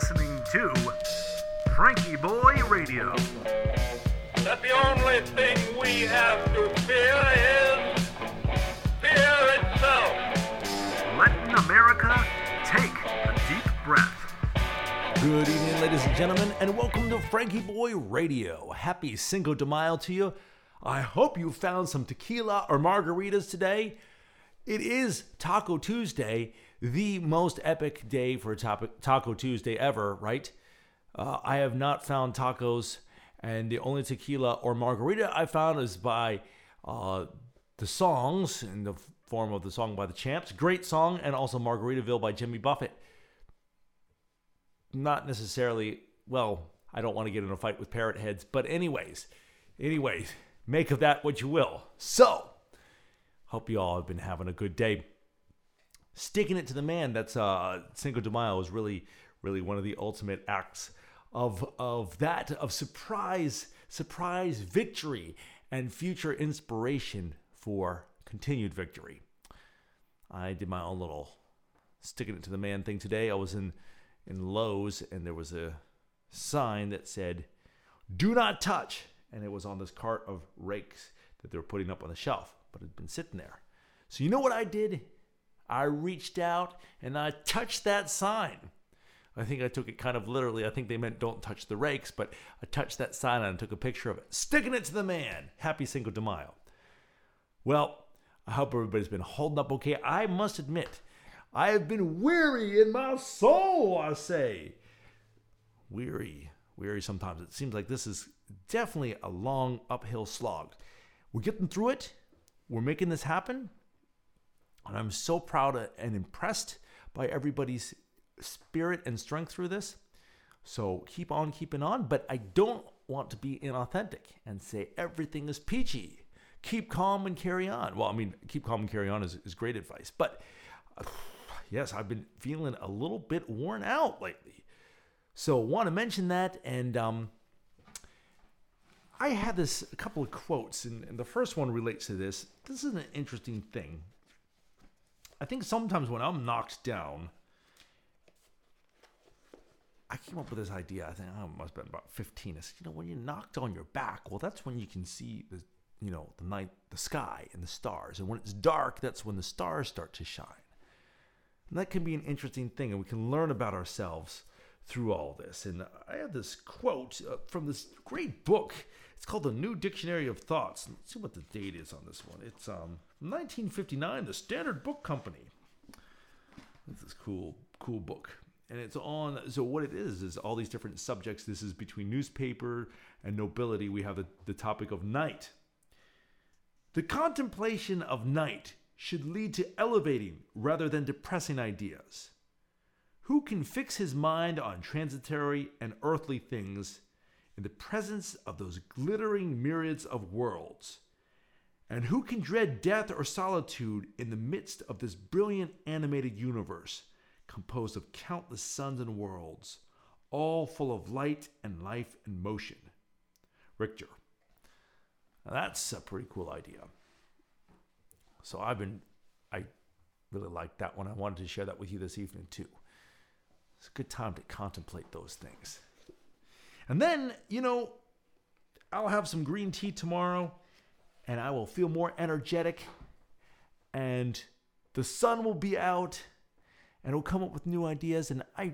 listening to FrankieBoi Radio. that the only thing we have to fear is fear itself. Letting America take a deep breath. Good evening, ladies and gentlemen, and welcome to FrankieBoi Radio. Happy Cinco de Mayo to you. I hope you found some tequila or margaritas today. It is Taco Tuesday, the most epic day for Taco Tuesday ever, right? Uh, I have not found tacos, and the only tequila or margarita I found is by uh, the songs in the form of the song by the Champs. Great song, and also Margaritaville by Jimmy Buffett not necessarily well i don't want to get in a fight with parrot heads but anyways anyways make of that what you will so hope you all have been having a good day sticking it to the man that's uh cinco de mayo is really really one of the ultimate acts of of that of surprise surprise victory and future inspiration for continued victory i did my own little sticking it to the man thing today i was in in Lowe's, and there was a sign that said, "Do not touch," and it was on this cart of rakes that they were putting up on the shelf, but it had been sitting there. So you know what I did? I reached out and I touched that sign. I think I took it kind of literally. I think they meant don't touch the rakes, but I touched that sign and I took a picture of it, sticking it to the man. Happy Cinco de Mayo. Well, I hope everybody's been holding up okay. I must admit, I have been weary in my soul, I say. Weary, weary sometimes. It seems like this is definitely a long uphill slog. We're getting through it. We're making this happen. And I'm so proud and impressed by everybody's spirit and strength through this. So keep on keeping on. But I don't want to be inauthentic and say everything is peachy. Keep calm and carry on. Well, I mean, keep calm and carry on is, is great advice. But uh, yes, I've been feeling a little bit worn out lately. So want to mention that. And um, I had this a couple of quotes, and, and the first one relates to this. This is an interesting thing. I think sometimes when I'm knocked down, I came up with this idea. I think oh, it must have been about 15. I said, you know, when you're knocked on your back, well, that's when you can see the, you know, the night, the sky and the stars. And when it's dark, that's when the stars start to shine. And that can be an interesting thing, and we can learn about ourselves through all this. And I have this quote uh, from this great book. It's called The New Dictionary of Thoughts. Let's see what the date is on this one. It's um, 1959, the Standard Book Company. This is cool, cool book. And it's on, so what it is, is all these different subjects. This is between newspaper and nobility. We have the, the topic of night. The contemplation of night should lead to elevating rather than depressing ideas. Who can fix his mind on transitory and earthly things in the presence of those glittering myriads of worlds? And who can dread death or solitude in the midst of this brilliant animated universe composed of countless suns and worlds, all full of light and life and motion? Richter. Now that's a pretty cool idea. So I've been, I really like that one. I wanted to share that with you this evening too. It's a good time to contemplate those things. And then, you know, I'll have some green tea tomorrow and I will feel more energetic and the sun will be out and it'll come up with new ideas and I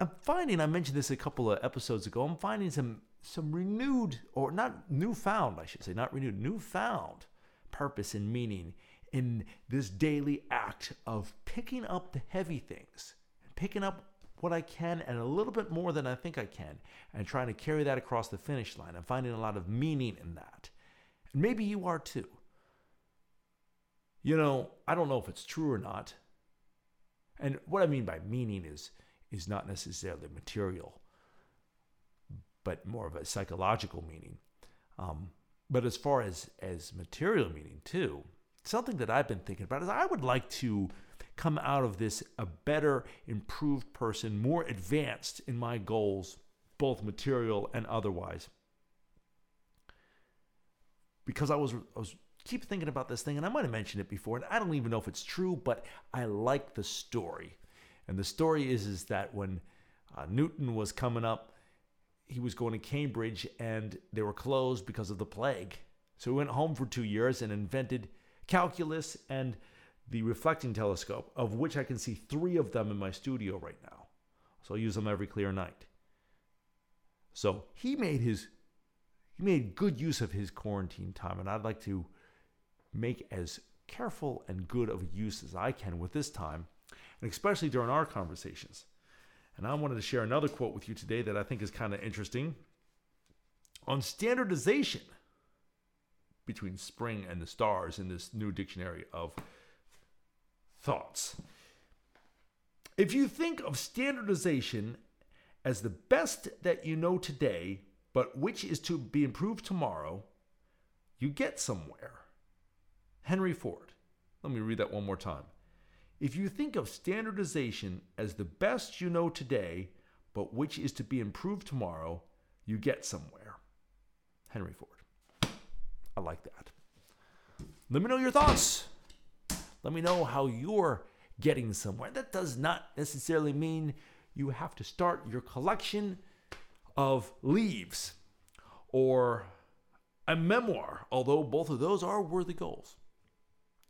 I'm finding I mentioned this a couple of episodes ago. I'm finding some some renewed or not newfound, I should say, not renewed, newfound purpose and meaning in this daily act of picking up the heavy things, picking up what I can and a little bit more than I think I can, and trying to carry that across the finish line. I'm finding a lot of meaning in that. And maybe you are too. You know, I don't know if it's true or not. And what I mean by meaning is is not necessarily material, but more of a psychological meaning. Um, but as far as as material meaning too, something that I've been thinking about is I would like to come out of this a better, improved person, more advanced in my goals, both material and otherwise. Because I was I was keep thinking about this thing, and I might have mentioned it before, and I don't even know if it's true, but I like the story. And the story is is that when Uh, Newton was coming up. He was going to Cambridge and they were closed because of the plague. So he went home for two years and invented calculus and the reflecting telescope, of which I can see three of them in my studio right now. So I use them every clear night. So he made his he made good use of his quarantine time, and I'd like to make as careful and good of use as I can with this time, and especially during our conversations. And I wanted to share another quote with you today that I think is kind of interesting on standardization between spring and the stars in this new dictionary of thoughts. If you think of standardization as the best that you know today, but which is to be improved tomorrow, you get somewhere. Henry Ford. Let me read that one more time. If you think of standardization as the best you know today, but which is to be improved tomorrow, you get somewhere. Henry Ford. I like that. Let me know your thoughts. Let me know how you're getting somewhere. That does not necessarily mean you have to start your collection of leaves or a memoir, although both of those are worthy goals.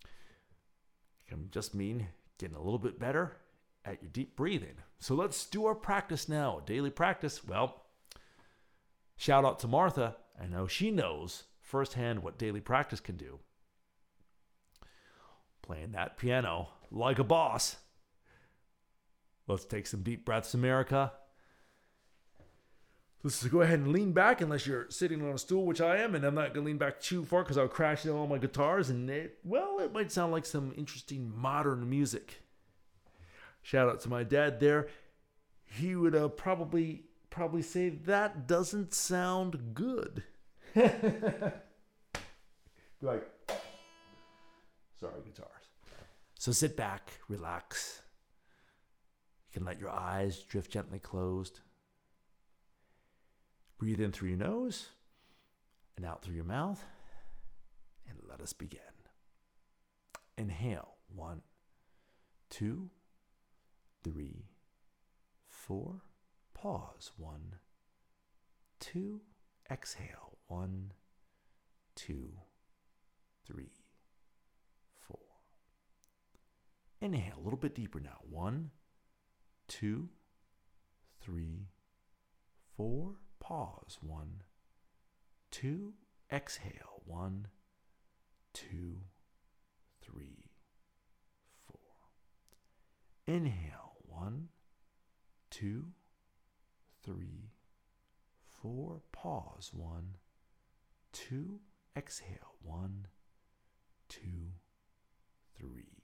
It can just mean getting a little bit better at your deep breathing. So let's do our practice now. Daily practice. Well, shout out to Martha. I know she knows firsthand what daily practice can do. Playing that piano like a boss. Let's take some deep breaths, America. Let's go ahead and lean back unless you're sitting on a stool, which I am, and I'm not to lean back too far because I'll crash into all my guitars, and it, well, it might sound like some interesting modern music. Shout out to my dad there. He would uh, probably probably say that doesn't sound good. like, sorry, guitars. So sit back, relax. You can let your eyes drift gently closed. Breathe in through your nose and out through your mouth. And let us begin. Inhale. One, two, three, four. Pause. One, two. Exhale. One, two, three, four. Inhale a little bit deeper now. One, two, three, four. Pause. One, two. Exhale. One, two, three, four. Inhale. One, two, three, four. Pause. One, two. Exhale. One, two, three.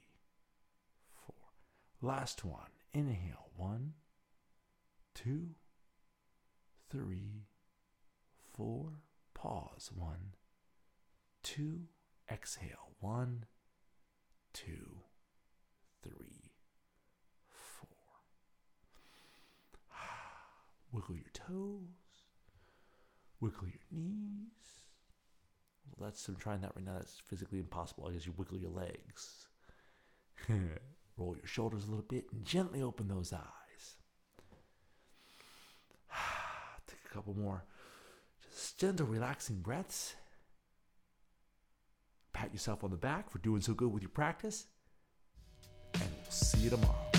Last one. Inhale. One, two, three, four. Pause. One, two. Exhale. One, two, three, four. Wiggle your toes. Wiggle your knees. Well, that's I'm trying that right now. That's physically impossible. I guess you wiggle your legs. Roll your shoulders a little bit and gently open those eyes. Take a couple more just gentle, relaxing breaths. Pat yourself on the back for doing so good with your practice. And we'll see you tomorrow.